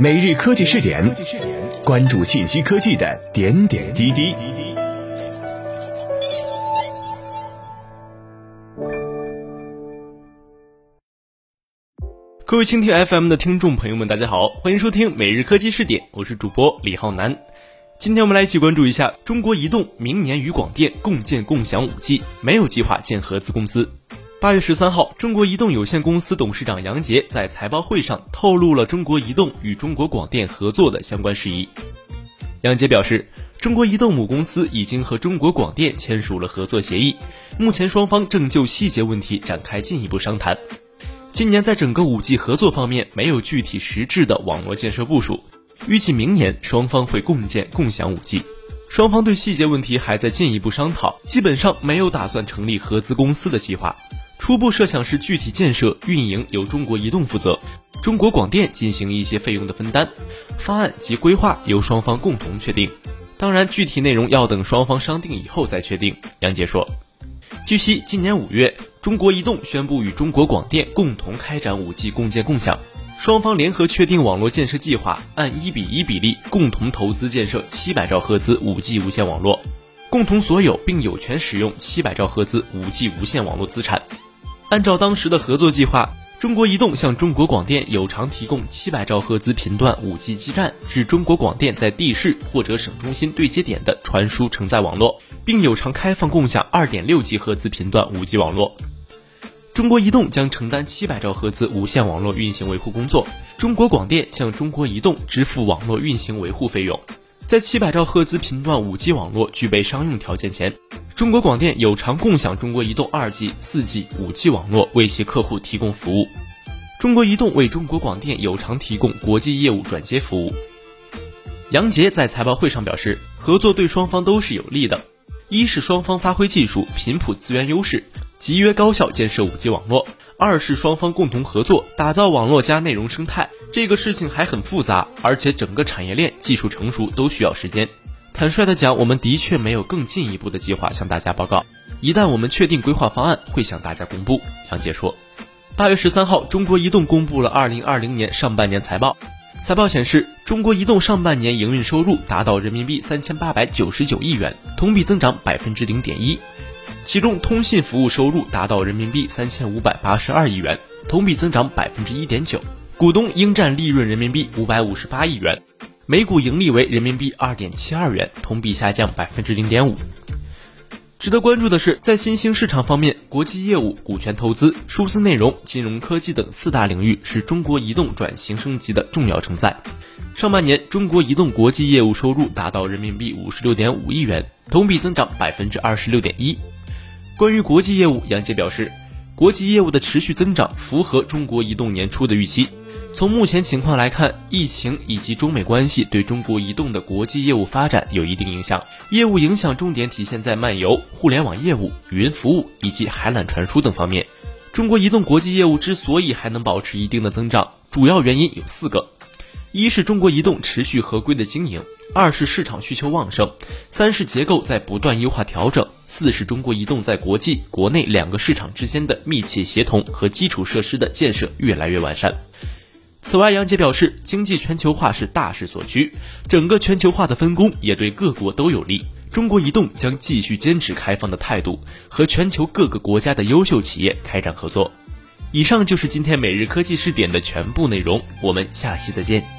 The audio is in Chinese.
每日科技试点，关注信息科技的点点滴滴。各位蜻蜓 FM 的听众朋友们，大家好，欢迎收听每日科技试点，我是主播李浩南。今天我们来一起关注一下，中国移动明年与广电共建共享五 G，没有计划建合资公司。八月十三号，中国移动有限公司董事长杨杰在财报会上透露了中国移动与中国广电合作的相关事宜。杨杰表示，中国移动母公司已经和中国广电签署了合作协议，目前双方正就细节问题展开进一步商谈。今年在整个五 G 合作方面没有具体实质的网络建设部署，预计明年双方会共建共享五 G。双方对细节问题还在进一步商讨，基本上没有打算成立合资公司的计划。初步设想是具体建设、运营由中国移动负责，中国广电进行一些费用的分担，方案及规划由双方共同确定。当然，具体内容要等双方商定以后再确定。杨杰说，据悉，今年五月，中国移动宣布与中国广电共同开展五 G 共建共享，双方联合确定网络建设计划，按一比一比例共同投资建设七百兆赫兹五 G 无线网络，共同所有并有权使用七百兆赫兹五 G 无线网络资产。按照当时的合作计划，中国移动向中国广电有偿提供七百兆赫兹频段五 G 基站至中国广电在地市或者省中心对接点的传输承载网络，并有偿开放共享二点六 G 赫兹频段五 G 网络。中国移动将承担七百兆赫兹无线网络运行维护工作，中国广电向中国移动支付网络运行维护费用。在七百兆赫兹频段五 G 网络具备商用条件前。中国广电有偿共享中国移动二 G、四 G、五 G 网络，为其客户提供服务。中国移动为中国广电有偿提供国际业务转接服务。杨杰在财报会上表示，合作对双方都是有利的。一是双方发挥技术、频谱资源优势，集约高效建设五 G 网络；二是双方共同合作，打造网络加内容生态。这个事情还很复杂，而且整个产业链技术成熟都需要时间。坦率的讲，我们的确没有更进一步的计划向大家报告。一旦我们确定规划方案，会向大家公布。杨杰说，八月十三号，中国移动公布了二零二零年上半年财报。财报显示，中国移动上半年营运收入达到人民币三千八百九十九亿元，同比增长百分之零点一。其中，通信服务收入达到人民币三千五百八十二亿元，同比增长百分之一点九。股东应占利润人民币五百五十八亿元。每股盈利为人民币二点七二元，同比下降百分之零点五。值得关注的是，在新兴市场方面，国际业务、股权投资、数字内容、金融科技等四大领域是中国移动转型升级的重要承载。上半年，中国移动国际业务收入达到人民币五十六点五亿元，同比增长百分之二十六点一。关于国际业务，杨杰表示，国际业务的持续增长符合中国移动年初的预期。从目前情况来看，疫情以及中美关系对中国移动的国际业务发展有一定影响。业务影响重点体现在漫游、互联网业务、云服务以及海缆传输等方面。中国移动国际业务之所以还能保持一定的增长，主要原因有四个：一是中国移动持续合规的经营；二是市场需求旺盛；三是结构在不断优化调整；四是中国移动在国际、国内两个市场之间的密切协同和基础设施的建设越来越完善。此外，杨杰表示，经济全球化是大势所趋，整个全球化的分工也对各国都有利。中国移动将继续坚持开放的态度，和全球各个国家的优秀企业开展合作。以上就是今天每日科技试点的全部内容，我们下期再见。